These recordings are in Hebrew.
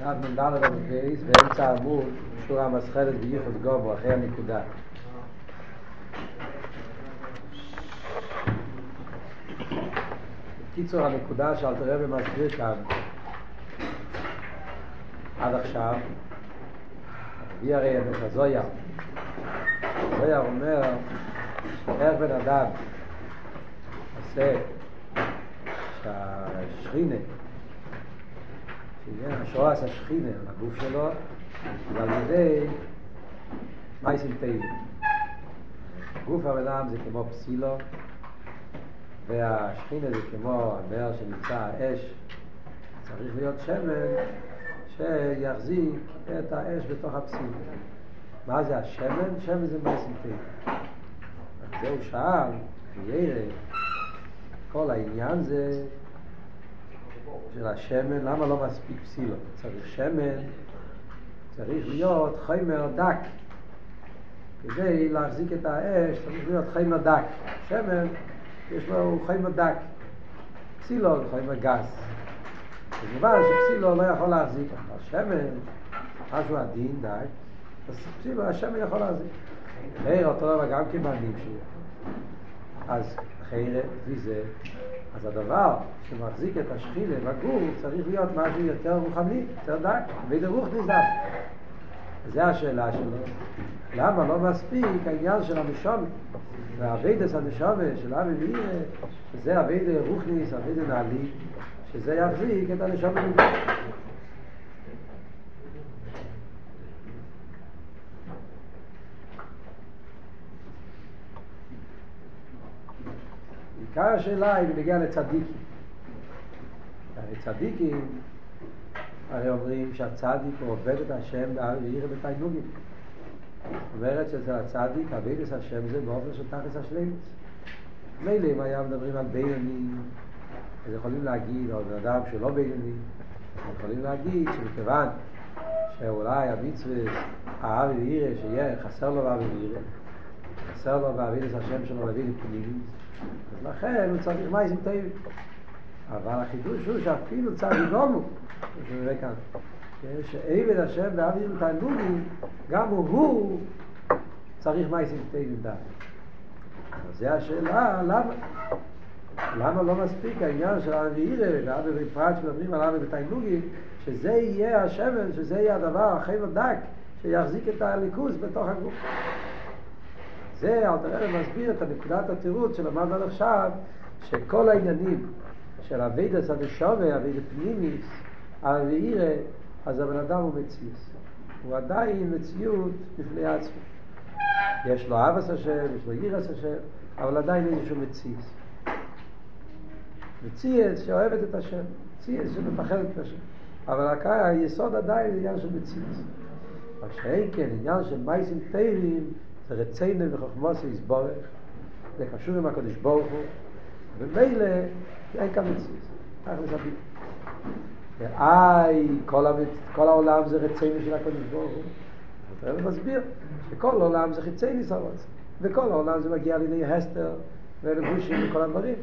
דף מ"ד עמוד בייס, באמצע העמוד, שורה מסחלת בייחוד גובו, אחרי הנקודה. בקיצור, הנקודה שאלתר רבי מסביר כאן, עד עכשיו, הביא הרי את הזויה. הזויה אומר, איך בן אדם עושה שהשכינה השואה עשה שכינה על הגוף שלו, ועל ידי מייסים טיילים. גוף הבן זה כמו פסילו, והשכינה זה כמו הנר שנמצא האש. צריך להיות שמן שיחזיק את האש בתוך הפסיל. מה זה השמן? שמן זה מייסים טיילים. זה הוא שאל, וירא, כל העניין זה של השמן, למה לא מספיק פסילו? צריך שמן, צריך להיות חיימר דק. כדי להחזיק את האש צריך להיות חיימר דק. שמן, יש לו חיימר דק. פסילו זה חיימר גס. כמובן שפסילו לא יכול להחזיק. השמן, משהו עדין, דק, אז פסילו, השמן יכול להחזיק. חייר אותו דבר גם כבנים שלי. אז חייר, לפי זה, אז הדבר שמחזיק את השכינה בגוף צריך להיות משהו יותר רוחני, יותר דק, ודרוך נזדק. זו השאלה שלו. למה לא מספיק העניין של המשום, והאביידס הנשומה של אבי ואירה, שזה אביידה רוחניס, אביידה נעלי, שזה יחזיק את הנשומה בגוף. עיקר השאלה היא בנגיע לצדיקים. הרי צדיקים, הרי אומרים שהצדיק עובד את השם בעיר ובתיינוגים. זאת אומרת שאצל הצדיק עבד השם זה באופן של תכלס השלמות. מילא אם היה מדברים על בינוני, אז יכולים להגיד, או בן אדם שלא בינוני, יכולים להגיד שמכיוון שאולי המצווה, האבי ואירה, שיהיה חסר לו באבי ואירה, חסר לו בעביד את השם שלו להביא לפנימית, אז לכן הוא צריך מייסים טובים. אבל החידוש הוא שאפילו צריך גומו, שנראה כאן, שעבד השם בעביד תענוגים, גם הוא, צריך מייסים טובים די. אז זו השאלה, למה? למה לא מספיק העניין של אבי עירה, ואבי בפרט שמדברים על אבי בתיינוגים, שזה יהיה השמן, שזה יהיה הדבר הכי דק, שיחזיק את הליכוז בתוך הגוף. זה אלתר רבי מסביר את נקודת התירוץ שלמדנו עד עכשיו, שכל העניינים של אבידס הנשומר, אבידס פנימיס, אביעירה, אז הבן אדם הוא מציאס. הוא עדיין מציאות בפני עצמו. יש לו אבס השם, יש לו עירס השם, אבל עדיין איזשהו מציאס. מציאס שאוהבת את השם, מציאס שמפחדת את השם. אבל היסוד עדיין עניין של מציאס. רק שאין כן, עניין של מייסים תeiרים, זה רצינו וחוכמוס יסבורך, זה קשור עם הקדוש ברוך הוא, ומילא אין כאן מציאות, כך מסביב. ואי, כל, כל העולם זה רצינו של הקדוש ברוך הוא. אתה מסביר שכל העולם זה חיצי ניסרוס, וכל העולם זה מגיע לידי הסתר ולבושים וכל הדברים.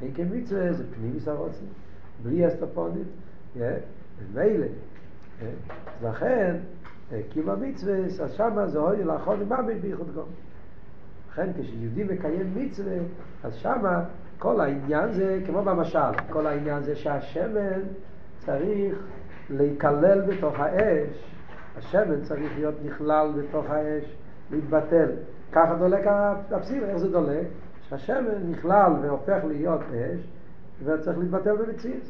שאין כמצווה זה פנים ניסרוס, בלי הסתר פונית, ומילא. אז לכן, כי במצווה, אז שמה זה אוי לאחרון ממש בייחוד גום. לכן כשיהודי מקיים מצווה, אז שמה כל העניין זה כמו במשל, כל העניין זה שהשמן צריך להיכלל בתוך האש, השמן צריך להיות נכלל בתוך האש, להתבטל. ככה דולק הפסיל, איך זה דולק? שהשמן נכלל והופך להיות אש, וצריך להתבטל במציאות.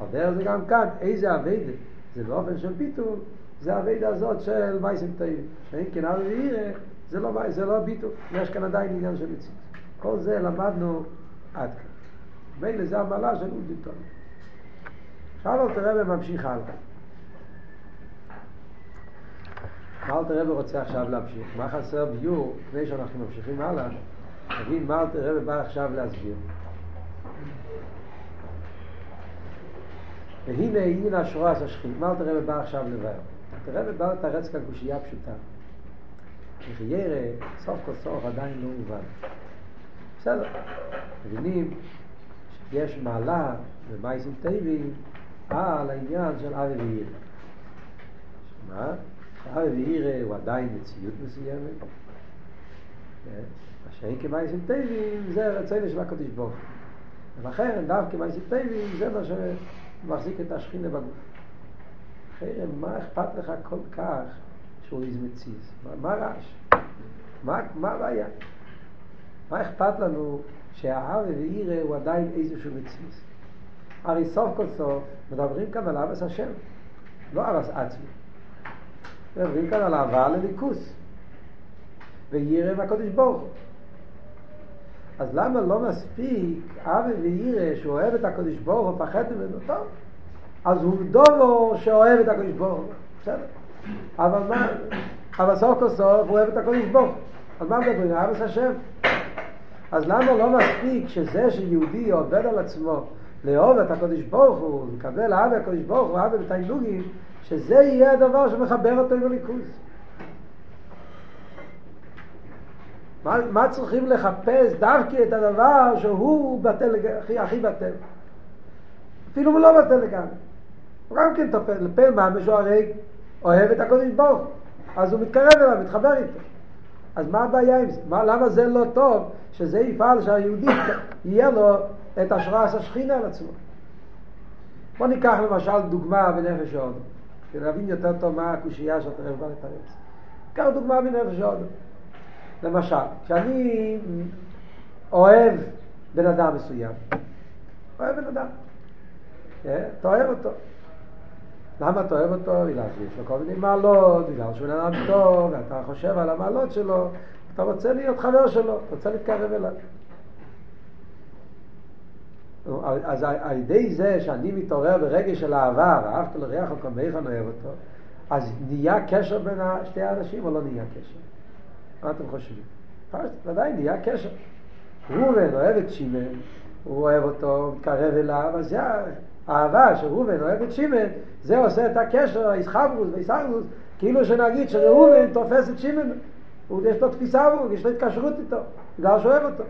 הדרך זה גם כאן, איזה אביידה, זה באופן של ביטול, זה הווידה הזאת של מייסים טעים. שאין כן אבי ואירה, זה לא, זה לא ביטול, יש כאן עדיין עניין של מציאות. כל זה למדנו עד כאן. מילא זה המעלה של אודיטון. עכשיו אל תראה וממשיך הלאה. מה אל תראה ורוצה עכשיו להמשיך? מה חסר ביור, לפני שאנחנו ממשיכים הלאה, נבין מה אל תראה ובא עכשיו להסביר. והנה עניין השורה עשה שכין, מה אל תראה ובא עכשיו לבאר? תראה ובא לתרץ כאן קושייה פשוטה. וחיירה, סוף כל סוף עדיין לא מובן. בסדר, מבינים שיש מעלה במייסים טייבים על העניין של אבי ואיר. מה? אבי ואירא הוא עדיין מציאות מסוימת. מה שאין כמייסים טבעים זה רצון של הקדוש ברוך ולכן דווקא מייסים טבעים זה מה שמחזיק את השכינה בגוף. חרם, מה אכפת לך כל כך שהוא מציז? מה רעש? מה הבעיה? מה אכפת לנו שהאב ואירא הוא עדיין איזשהו מציז? הרי סוף כל סוף מדברים כאן על אבס השם, לא אבס עצמי. מדברים כאן על אהבה לליכוס. וירא מהקודש ברוך אז למה לא מספיק אבי וירא שהוא אוהב את הקודש ברוך הוא פחד ממנו טוב? אז הוא דובו שאוהב את הקודש ברוך בסדר. אבל מה, אבל סוף כל סוף הוא אוהב את הקודש ברוך אז מה מדברים? אבס השם. אז למה לא מספיק שזה שיהודי עובד על עצמו לאהוב את הקודש ברוך הוא, לקבל אהבה הקודש ברוך הוא, אהבה בתיינוגים, שזה יהיה הדבר שמחבר אותו עם הליכוז. מה, מה צריכים לחפש דווקא את הדבר שהוא בטל, הכי, הכי בטל? אפילו הוא לא בטל לגמרי. הוא גם כן טפל, לפה ממש הוא הרי אוהב את הקודש ברוך אז הוא מתקרב אליו, מתחבר איתו. אז מה הבעיה עם זה? מה, למה זה לא טוב שזה יפעל שהיהודי יהיה לו את השראת השכינה על עצמו? בוא ניקח למשל דוגמה בנפש ההודו, כדי להבין יותר טוב מה הקושייה שאתה רב בא לתרץ. קח דוגמה בנפש ההודו. למשל, כשאני אוהב בן אדם מסוים, אוהב בן אדם, כן? אתה אוהב אותו. למה אתה אוהב אותו? בגלל שיש לו כל מיני מעלות, בגלל שהוא בן אדם טוב, ואתה חושב על המעלות שלו, אתה רוצה להיות חבר שלו, אתה רוצה להתקרב אליו. אז על ידי זה שאני מתעורר ברגש של אהבה, ואהבת לריח וכמוך אני אוהב אותו, אז נהיה קשר בין שתי האנשים או לא נהיה קשר? מה אתם חושבים? ודאי נהיה קשר. ראובן אוהב את שמעון, הוא אוהב אותו, מתקרב אליו, אז זה האהבה שראובן אוהב את שמעון, זה עושה את הקשר, האיסחברוס והאיסחברוס, כאילו שנגיד שראובן תופס את שמעון, יש לו תפיסה בו, יש לו התקשרות איתו, בגלל שהוא אוהב אותו.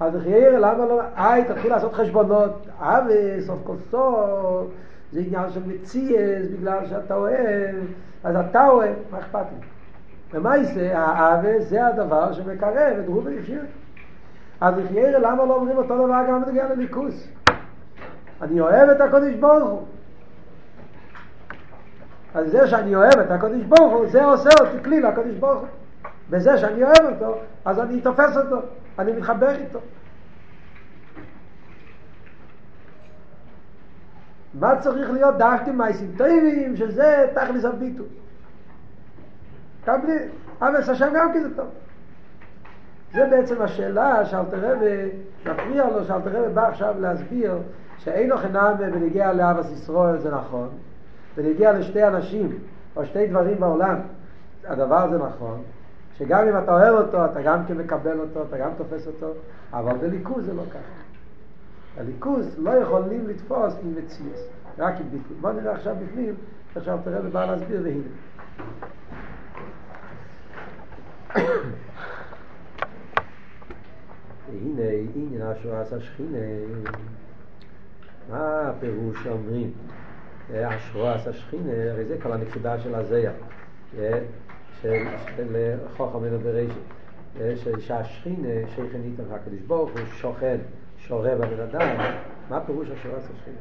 אז חייר, למה לא, איי, תתחיל לעשות חשבונות, אבי, סוף כל סוף, זה עניין של מציאס, בגלל שאתה אוהב, אז אתה אוהב, מה אכפת לי? ומה יעשה? האווה זה הדבר שמקרב את רובי ישיר. אז חייר, למה לא אומרים אותו דבר גם בנגיע לליכוס? אני אוהב את הקודש ברוך הוא. אז זה שאני אוהב את הקודש ברוך הוא, זה עושה אותי כלי לקודש ברוך הוא. בזה שאני אוהב אותו, אז אני תופס אותו, אני מתחבר איתו. מה צריך להיות דווקא מייסים טובים, שזה תכלס הביטו. קבלי, אבל השם גם כי זה טוב. זה בעצם השאלה שאלתר רבי, מפריע לו שאלתר רבי בא עכשיו להסביר שאין לו חינם בנגיע לאבס ישראל זה נכון, בנגיע לשתי אנשים או שתי דברים בעולם, הדבר הזה נכון, שגם אם אתה אוהב אותו, אתה גם כן מקבל אותו, אתה גם תופס אותו, אבל בליכוז זה לא ככה. הליכוז לא יכולים לתפוס עם מציאס, רק עם ביטוי. בוא נראה עכשיו בפנים, עכשיו תראה ובא להסביר והנה. והנה עניין השורת השכינה, מה הפירוש שאומרים? השורת השכינה, הרי זה כל הנקודה של הזיה. של, של חוכם ברשת, שהשכינה שכנית הקדוש ברוך הוא שוכן, שורה בבן אדם, מה פירוש השורס השכינה?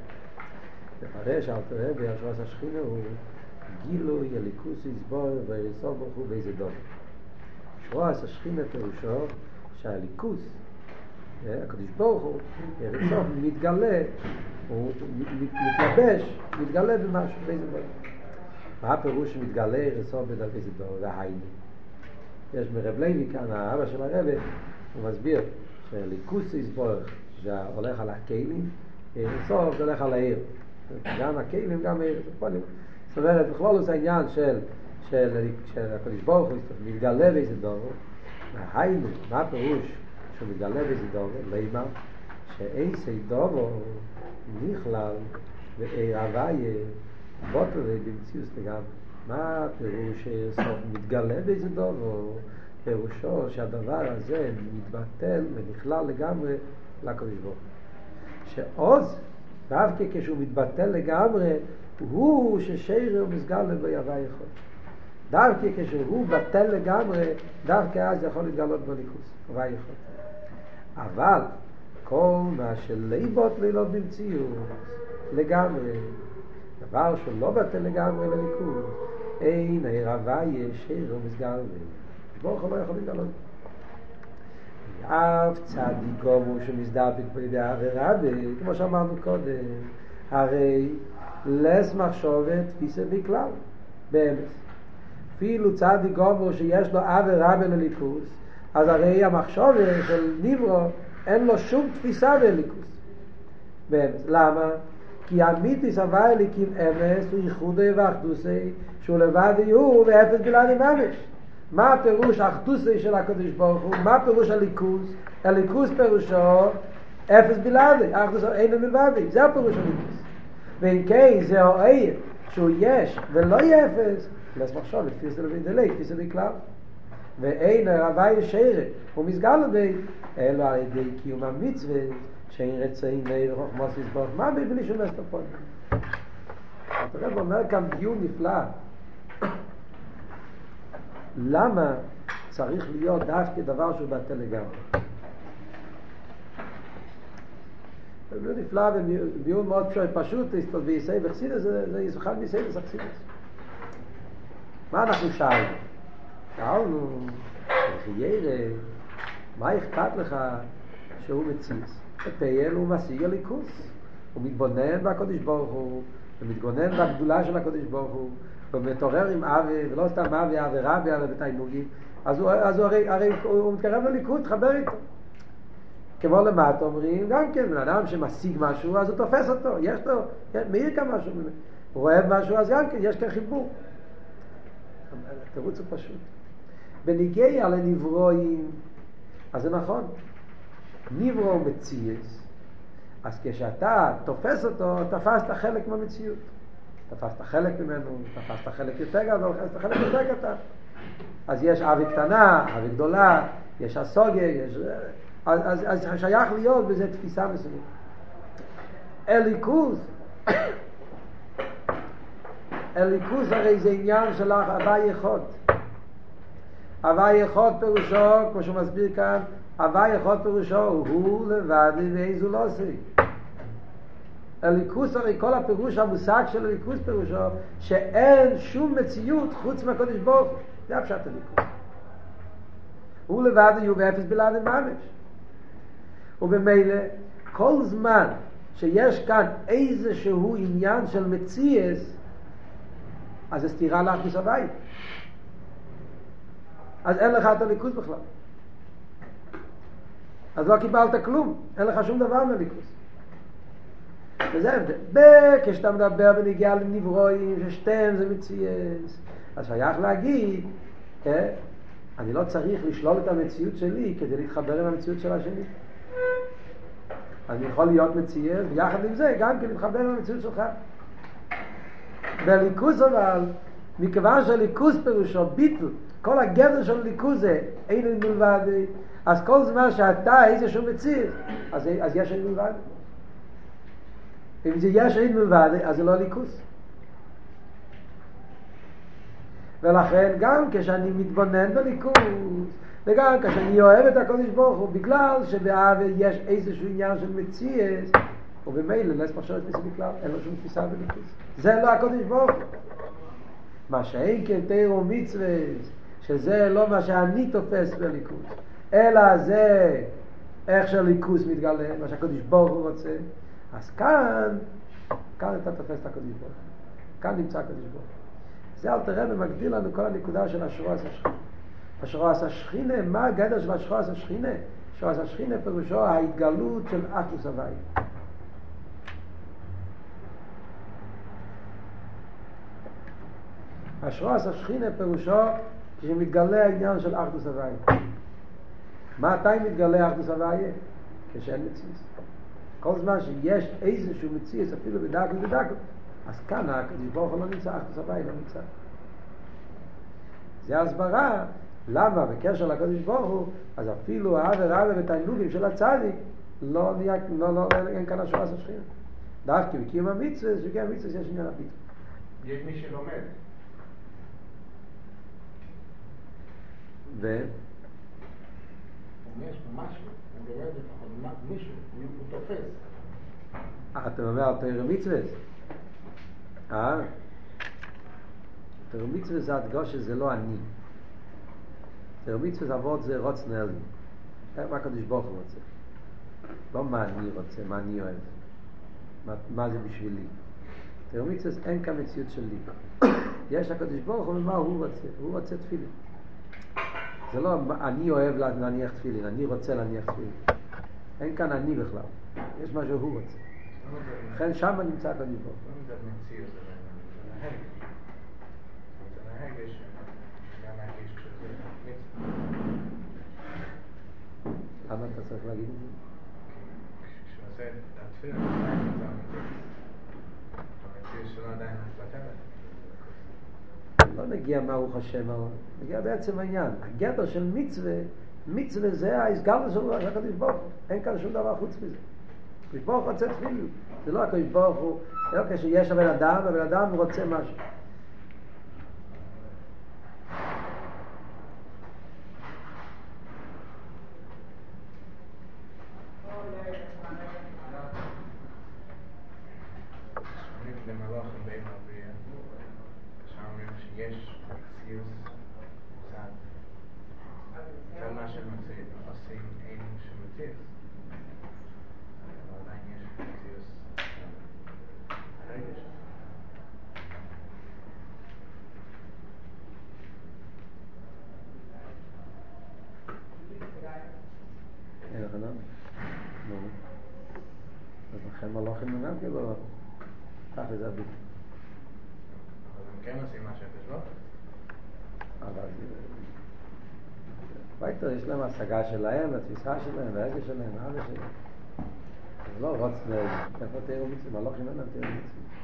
מפרש אל תראה בהשורס השכינה הוא גילוי הליכוס יסבור ויריסור ברוך הוא באיזה דום. שורס השכינה פירושו שהליכוס, הקדוש ברוך הוא, יריסור מתגלה, הוא מתלבש, מתגלה במשהו, באיזה דום. מה הפירוש שמתגלה רסור בדרכי סדור והיינו? יש מרב לוי כאן, האבא של הרבי, הוא מסביר שליכוס יסבורך זה הולך על הכלים, רסור זה הולך על העיר. גם הכלים, גם העיר. זאת אומרת, בכלול זה העניין של של, של הקדוש ברוך הוא מתגלה באיזה דור, והיינו, מה הפירוש באיזה דור? לימה, שאיסי דור נכלל ועיר הוויה בוטל במציאות לגמרי. מה הפירוש שסוף מתגלה באיזה דובו? פירושו שהדבר הזה מתבטל ונכלל לגמרי לקדוש ברוך שעוז, דווקא כשהוא מתבטל לגמרי, הוא ששיר הוא מסגל לבו יבא יכול. דווקא כשהוא בטל לגמרי, דווקא אז יכול להתגלות בליכוס, יבא יכול. אבל כל מה שליבות לילות במציאות לגמרי, דבר שלא בטל לגמרי לליכוז, אין עיר הוויה שיר ומסגר ברוך הוא לא יכול להתגלות. אף צדיקו הוא שמזדבק בידי העבירה, כמו שאמרנו קודם, הרי לס מחשובת תפיסה בכלל, באמת. אפילו צדיק גומו שיש לו עבר רבה לליכוס, אז הרי המחשובת של ניברו אין לו שום תפיסה בליכוס. באמת. למה? כי אמיתיס הווה אליקים אמס הוא ייחודי ואחדוסי שהוא לבד יהיו ואפס בלעדי ממש. מה הפירוש אחדוסי של הקדוש ברוך הוא? מה פירוש הליכוס? הליכוס פירושו אפס בלעדי, אחדוס אין מלבדי, זה הפירוש הליכוס. ואם כן זה האיר שהוא יש ולא יהיה אפס, לס מחשוב, לפי זה לבין דלי, לפי זה בכלל. ואין הרבה ישרת, הוא מסגר לבי, אלו על ידי קיום המצווה, שאין רצאים נעיר חוכמוס יסבור, מה בלי שום נסתר פה? אתה רב אומר כאן דיון נפלא. למה צריך להיות דווקא דבר שהוא בטל לגמרי? זה נפלא ודיון מאוד פשוט, ויסי וחסידס, זה אחד מיסי וחסידס. מה אנחנו שאלנו? שאלנו, חיירה, מה אכפת לך שהוא מציץ? פייל הוא משיג הליכוס. הוא מתבונן בקודש ברוך הוא, ומתגונן בגדולה של הקודש ברוך הוא, ומתעורר עם אבי, ולא סתם אבי, אבי רבי, אבי בתיינוגים, אז הוא, אז הוא הרי, הרי הוא מתקרב לליכוד, תחבר איתו. כמו למטה אומרים, גם כן, בן אדם שמשיג משהו, אז הוא תופס אותו, יש לו, מאיר כאן משהו, הוא רואה משהו, אז גם כן, יש כאן חיבור. התירוץ הוא פשוט. בניגיע לנברואים, אז זה נכון, ניברו מציאס, אז כשאתה תופס אותו, תפסת חלק מהמציאות. תפסת חלק ממנו, תפסת חלק יותר גדול, תפסת חלק יותר קטן. אז יש אבי קטנה, אבי גדולה, יש הסוגיה, יש... אז, אז, אז שייך להיות בזה תפיסה מסוימת. אליקוס, אליקוס הרי זה עניין של הווי יכול. הווי יכול פירושו, כמו שהוא מסביר כאן, הווי יכול פירושו הוא לבד ואיזו לא עושה. הליכוס הרי כל הפירוש המושג של הליכוס פירושו שאין שום מציאות חוץ מהקודש ברוך הוא. זה הפשט הליכוס. הוא לבד יהיו באפס בלעד ממש. ובמילא כל זמן שיש כאן איזשהו עניין של מציאס אז זה סתירה לאחדוס הבית. אז אין לך את הליכוס בכלל. אז לא קיבלת כלום, אין לך שום דבר מהליכוס. וזה ההבדל. כשאתה מדבר בנגיעה לנברואים, ששתיהם זה מציאס, אז שייך להגיד, כן? אני לא צריך לשלול את המציאות שלי כדי להתחבר עם המציאות של השני. אני יכול להיות מציאס, ויחד עם זה גם כן להתחבר עם המציאות שלך. בליכוס אבל, מכיוון שהליכוס פירושו ביטל, כל הגדר של ליכוס זה אין מלבד, אז כל זמן שאתה איזשהו מציאס, אז, אז יש אין מלבד. אם זה יש אין מלבד, אז זה לא ליכוס. ולכן גם כשאני מתבונן בליכוס, וגם כשאני אוהב את הקודש ברוך הוא, בגלל שבאהבה יש איזשהו עניין של מציאס, ובמילא נס מחשבת ניסי בכלל, אין לו שום תפיסה בליכוס. זה לא הקודש ברוך הוא. מה שאין כן תירו מצווה, שזה לא מה שאני תופס בליכוס, אלא זה איך שהליכוס מתגלה, מה שהקודש ברוך הוא רוצה, אז כאן, כאן אתה תופס את הקודש ברוך כאן נמצא הקודש ברוך זה אל תראה ומגדיר לנו כל הנקודה של השרועס השכינה. השרועס השכינה, מה הגדר של השרועס השכינה? השרועס השכינה פירושו ההתגלות של אחוס הוואי. השרועס השכינה פירושו כשמתגלה העניין של אחדוס הוואי. מתי מתגלה אחדוס הוואי? כשאין מציאות. כל זמן שיש איזשהו מציאס אפילו בדקו ובדקו אז כאן הקדוש ברוך הוא לא נמצא, אחדוס הבית לא נמצא. זה הסברה למה בקשר לקדוש ברוך הוא אז אפילו העבר העבר ותענוגים של הצדיק לא נהיה, לא, לא, אין כאן השורה של. דווקא בקיום המצווה, שקיום המצווה יש עניין הביטוי. יש מי שלומד. ו? יש משהו, הוא לומד לפחות מישהו, הוא תופס. אה, אתה אומר על תויר מצווה? אה? תויר מצווה זה הדגוש שזה לא אני. תויר מצווה זה עבוד זה רוץ נרלי. מה הקדוש ברוך הוא רוצה? לא מה אני רוצה, מה אני אוהב. מה, מה זה בשבילי. מצווה אין כאן מציאות של לי. יש הקדוש ברוך הוא ומה הוא רוצה. הוא רוצה תפילין. זה לא אני אוהב להניח תפילין, אני רוצה להניח תפילין. אין כאן אני בכלל, יש מה שהוא רוצה. לכן שם נמצא הקדוש ברוך למה אתה צריך להגיד את זה? כשהוא עושה את התפילה, עדיין נמצא המציאות שלו עדיין מתבטלת. לא נגיע מה הוא חושב. נגיע בעצם העניין. הגדר של מצווה, מצווה זה ההסגלת של הקדוש ברוך הוא. אין כאן שום דבר חוץ מזה. הקדוש ברוך הוא רוצה תפילים. זה לא הקדוש ברוך הוא, לא כשיש הבן אדם, הבן אדם רוצה משהו. יש להם השגה שלהם, התפיסה שלהם, והרגש שלהם, האבא שלהם. זה לא נרגע. איפה תראו מצווה? מלוכים אין להם תראו מצווה.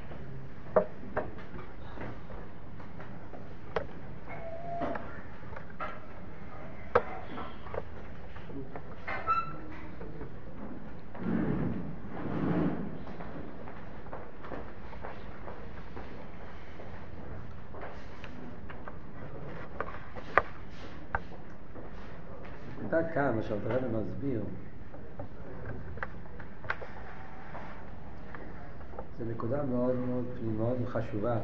שאלתר רבי מסביר, זו נקודה מאוד מאוד מאוד חשובה,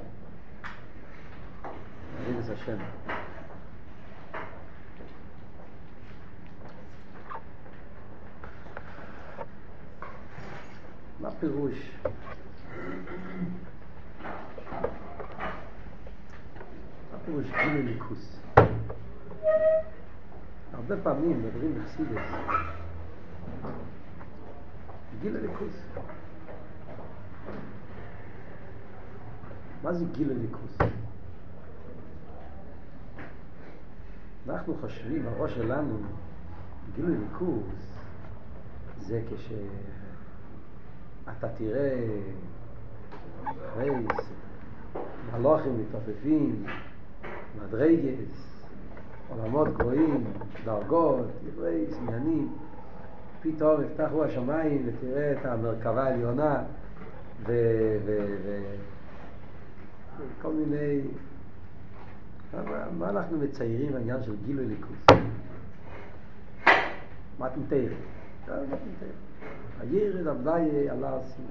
אבידס השם. מה פירוש? מה פירוש גילוי ליכוס? הרבה פעמים מדברים בחסידס, גיל הליכוס. מה זה גיל הליכוס? אנחנו חושבים, הראש שלנו, גיל הליכוס זה כשאתה תראה רייס, מלוכים מתעופפים, מדרגס, עולמות גבוהים, דרגות, דברי עניינים. פתאום יפתחו השמיים ותראה את המרכבה העליונה וכל מיני... מה, אנחנו מציירים העניין של גילוי ליכוס? מתנתר. הירד אביי עלה הסיני.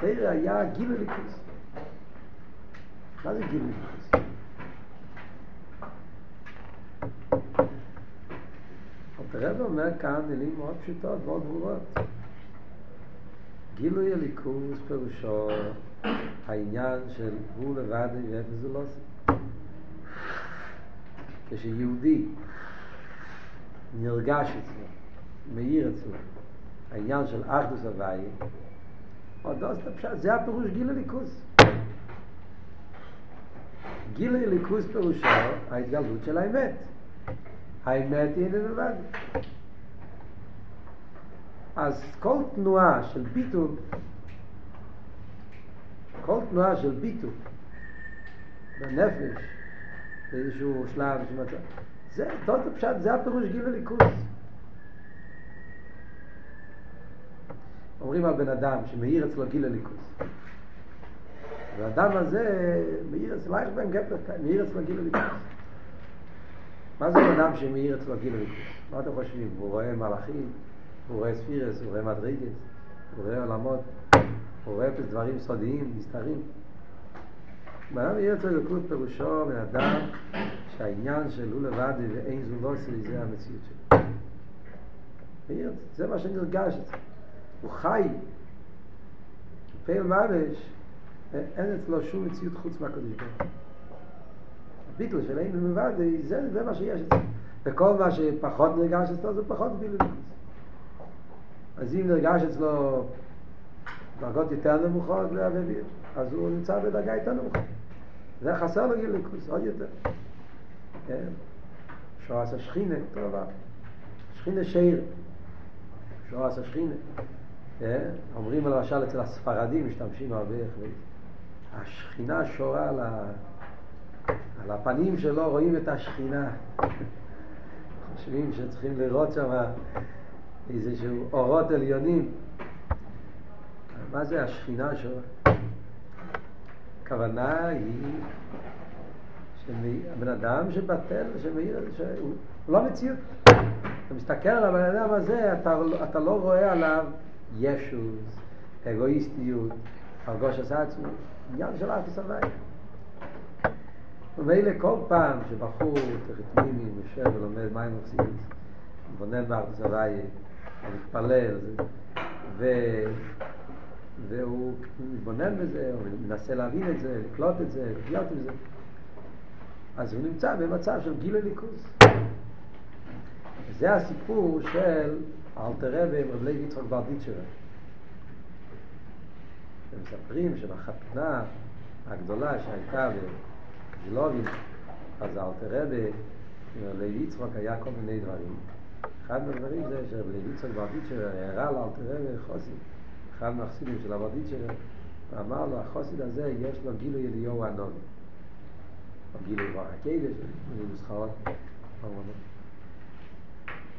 תרא היה גילוי ליכוס. מה זה גילוי ליכוס? הרב אומר כאן מילים מאוד פשוטות, מאוד ברורות. גילוי הליכוס פירושו העניין של הוא לבד ואיפה זה לא עושה. כשיהודי נרגש אצלו, מאיר אצלו, העניין של אחדוס הוואי, זה הפירוש גילוי ליכוס. גילוי ליכוס פירושו ההתגלות של האמת. האמת היא לבד. אז כל תנועה של ביטול, כל תנועה של ביטול בנפש, באיזשהו שלב, שמצא, זה, תות הפשט, זה הפירוש גיל הליכוס. אומרים על בן אדם שמאיר אצלו גיל הליכוס. והאדם הזה, מאיר אצל אייך בן גפר, מאיר אצל הגיל הליכוס. מה זה אדם שמאיר אצל הגיל הליכוס? מה אתם חושבים? הוא רואה מלאכים, הוא רואה ספירס, הוא רואה מדרגס, הוא רואה עולמות, הוא רואה דברים סודיים, נסתרים. מה מאיר אצל הליכוס פירושו בן אדם שהעניין של הוא לבד ואין זו לא זה המציאות שלו. מאיר, זה מה שנרגש אצלו. הוא חי, פייל ממש, אין אצלו שום מציאות חוץ מהקדוש ברוך הוא. הביטל של אין מלבד, זה, זה מה שיש אצלו. וכל מה שפחות נרגש אצלו זה פחות ביטל. אז אם נרגש אצלו דרגות יותר נמוכות אז הוא נמצא בדרגה יותר נמוכה. זה חסר לו גיליקוס, עוד יותר. כן? שועס השכינה, אותו דבר. שכינה שיר. שועס השכינה. כן? אומרים למשל אצל הספרדים, משתמשים הרבה, השכינה שורה על, ה... על הפנים שלו, רואים את השכינה. חושבים שצריכים לראות שם איזשהו אורות עליונים. מה זה השכינה שורה? הכוונה היא שהבן אדם שבטל, שמאיר, שהוא לא מציאות. אתה מסתכל על הבן אדם הזה, אתה, אתה לא רואה עליו ישוס, אגואיסטיות, הרגוש עצמי, עניין של ארץ הוואי. ומילא כל פעם שבחור תחתמימי יושב ולומד מים מפסידס, מתבונן בארץ הוואי, מתפלל, ו... והוא מתבונן בזה, הוא מנסה להבין את זה, לקלוט את זה, לחיות עם זה. אז הוא נמצא במצב של גיל הליכוז. זה הסיפור של אלתר רבי רב לוי יצחק ברדיצ'ר. הם מספרים שבחתונה הגדולה שהייתה בג'לובין, אז אלתר רבי רב לוי יצחק היה כל מיני דברים. אחד מהדברים זה שרב לוי יצחק ברדיצ'ר הראה לאלתר רבי חוסי, אחד מהחסידים של הברדיצ'ר, ואמר לו, החוסיד הזה יש לו גילוי אליהו הנובי. או גילוי רוח הקדש, נוסחאות,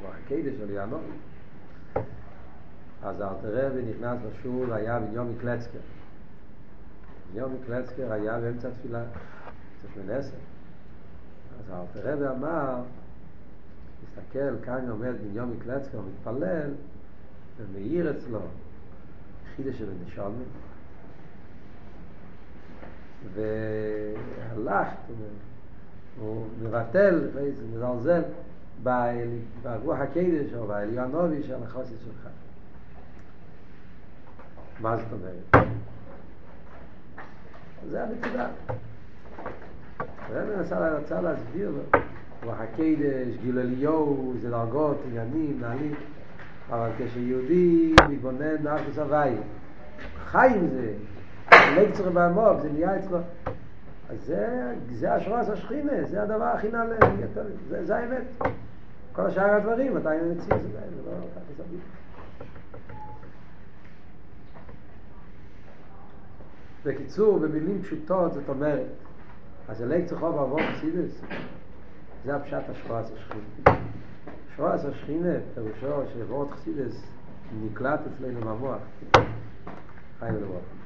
רוח הקדש של יענוב. אז אלתר רבי נכנס לשול, היה בניומי קלצקר. בניומי קלצקר היה באמצע תפילה, צריך מנסר. אז אלתר רבי אמר, תסתכל, כאן עומד בניומי קלצקר, מתפלל, ומאיר אצלו חידה של הנשלמי. והלך, הוא מבטל, מזלזל, ברוח הקדש או בעליונובי של החוסית שלך. מה זאת אומרת? זה הנקודה. הרב רצה להסביר לו, רוח הקדש, גיל אליהו, זה דרגות, עניינים, נעלים, אבל כשיהודי מתבונן בארץ הוואי, חי עם זה, לקצר בעמוק, זה נהיה אצלו, אז זה, זה השורס השכינה, זה הדבר הכי נעלה, זה, זה האמת. כל השאר הדברים, אתה אין מציע זה, זה לא ככה סביר. בקיצור, במילים פשוטות, זאת אומרת, אז אלק צריכו בעבור חסידס, זה הפשט השפועס השכינה. שפועס השכינה, פירושו שעבור חסידס נקלט אצלנו במוח, חי ולראות.